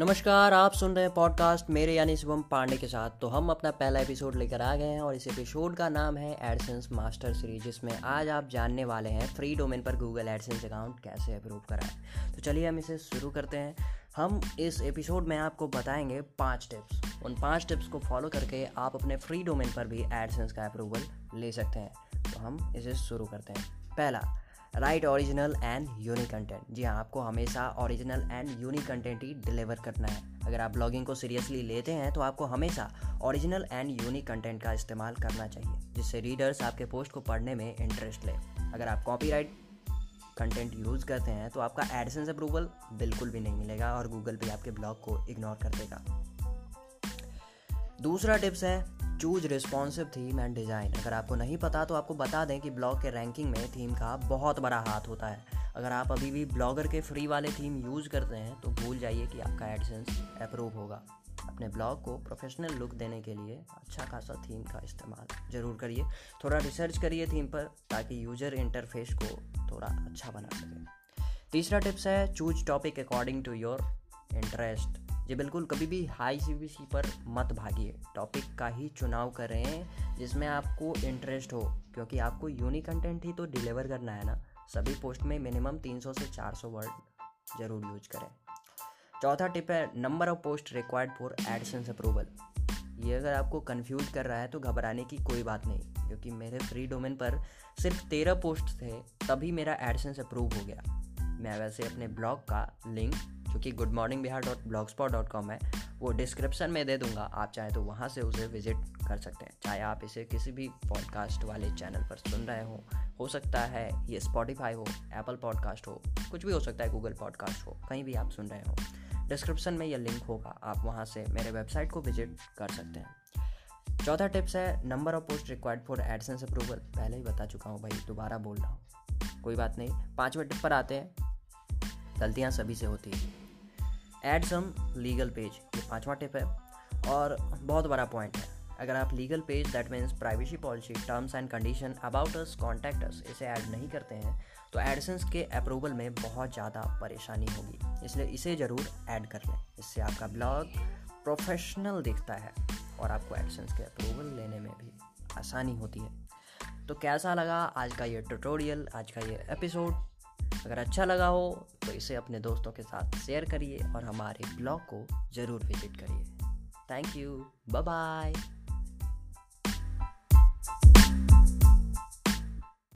नमस्कार, आप सुन रहे हैं पॉडकास्ट मेरे यानी शुभम पांडे के साथ। तो हम अपना पहला एपिसोड लेकर आ गए हैं और इस एपिसोड का नाम है एडसेंस मास्टर सीरीज़ जिसमें आज आप जानने वाले हैं फ्री डोमेन पर गूगल एडसेंस अकाउंट कैसे अप्रूव कराएँ तो चलिए हम इसे शुरू करते हैं। हम इस एपिसोड में आपको बताएँगे पाँच टिप्स उन पाँच टिप्स को फॉलो करके आप अपने फ्री डोमेन पर भी एडसेंस का अप्रूवल ले सकते हैं। तो हम इसे शुरू करते हैं। पहला right original and unique content. जी हाँ आपको हमेशा ओरिजिनल एंड यूनिक कंटेंट ही डिलीवर करना है। अगर आप ब्लॉगिंग को सीरियसली लेते हैं तो आपको हमेशा ओरिजिनल एंड यूनिक कंटेंट का इस्तेमाल करना चाहिए, जिससे रीडर्स आपके पोस्ट को पढ़ने में इंटरेस्ट ले। अगर आप कॉपीराइट कंटेंट यूज़ करते हैं तो आपका एडसेंस अप्रूवल बिल्कुल भी नहीं मिलेगा और गूगल पे आपके ब्लॉग को इग्नोर कर देगा। दूसरा टिप्स है choose responsive theme and design अगर आपको नहीं पता तो आपको बता दें कि ब्लॉग के रैंकिंग में थीम का बहुत बड़ा हाथ होता है। अगर आप अभी भी ब्लॉगर के फ्री वाले थीम यूज़ करते हैं तो भूल जाइए कि आपका एडसेंस अप्रूव होगा। अपने ब्लॉग को प्रोफेशनल लुक देने के लिए अच्छा खासा थीम का इस्तेमाल ज़रूर करिए। थोड़ा रिसर्च करिए थीम पर, ताकि यूज़र इंटरफेस को थोड़ा अच्छा बना सके। तीसरा टिप्स है choose topic according to your interest जी बिल्कुल, कभी भी हाई सी पर मत भागिए। टॉपिक का ही चुनाव कर रहे हैं जिसमें आपको इंटरेस्ट हो। क्योंकि आपको यूनिक कंटेंट ही तो डिलीवर करना है ना। सभी पोस्ट में मिनिमम 300 से 400 वर्ड ज़रूर यूज़ करें। चौथा टिप है number of post required for AdSense approval ये अगर आपको कन्फ्यूज़ कर रहा है तो घबराने की कोई बात नहीं। क्योंकि मेरे फ्री डोमेन पर सिर्फ़ तेरह पोस्ट थे, तभी मेरा एडसेंस अप्रूव हो गया। मैं वैसे अपने ब्लॉग का लिंक जो कि good morning Bihar dot blogspot dot com है, वो डिस्क्रिप्शन में दे दूँगा। आप चाहें तो वहाँ से उसे विज़िट कर सकते हैं। चाहे आप इसे किसी भी पॉडकास्ट वाले चैनल पर सुन रहे हो हो सकता है ये स्पॉटिफाई हो एप्पल पॉडकास्ट हो, कुछ भी हो सकता है गूगल पॉडकास्ट हो, कहीं भी आप सुन रहे हो। डिस्क्रिप्शन में यह लिंक होगा। आप वहाँ से मेरे वेबसाइट को विज़िट कर सकते हैं। चौथा टिप्स है number of post required for AdSense approval पहले ही बता चुका हूँ भाई, दोबारा बोल रहा हूँ। कोई बात नहीं, पाँचवें टिप पर आते हैं। गलतियाँ सभी से होती है। एड सम लीगल पेज, ये पाँचवा टिप है, और बहुत बड़ा पॉइंट है। अगर आप legal page that means privacy policy terms and condition about us contact us इसे ऐड नहीं करते हैं तो एडसेंस के अप्रूवल में बहुत ज़्यादा परेशानी होगी। इसलिए इसे ज़रूर ऐड कर लें। इससे आपका ब्लॉग प्रोफेशनल दिखता है, और आपको एडसेंस के अप्रूवल लेने में भी आसानी होती है। तो कैसा लगा आज का ये ट्यूटोरियल आज का ये एपिसोड अगर अच्छा लगा हो इसे अपने दोस्तों के साथ शेयर करिए और हमारे ब्लॉग को ज़रूर विज़िट करिए। Thank you bye bye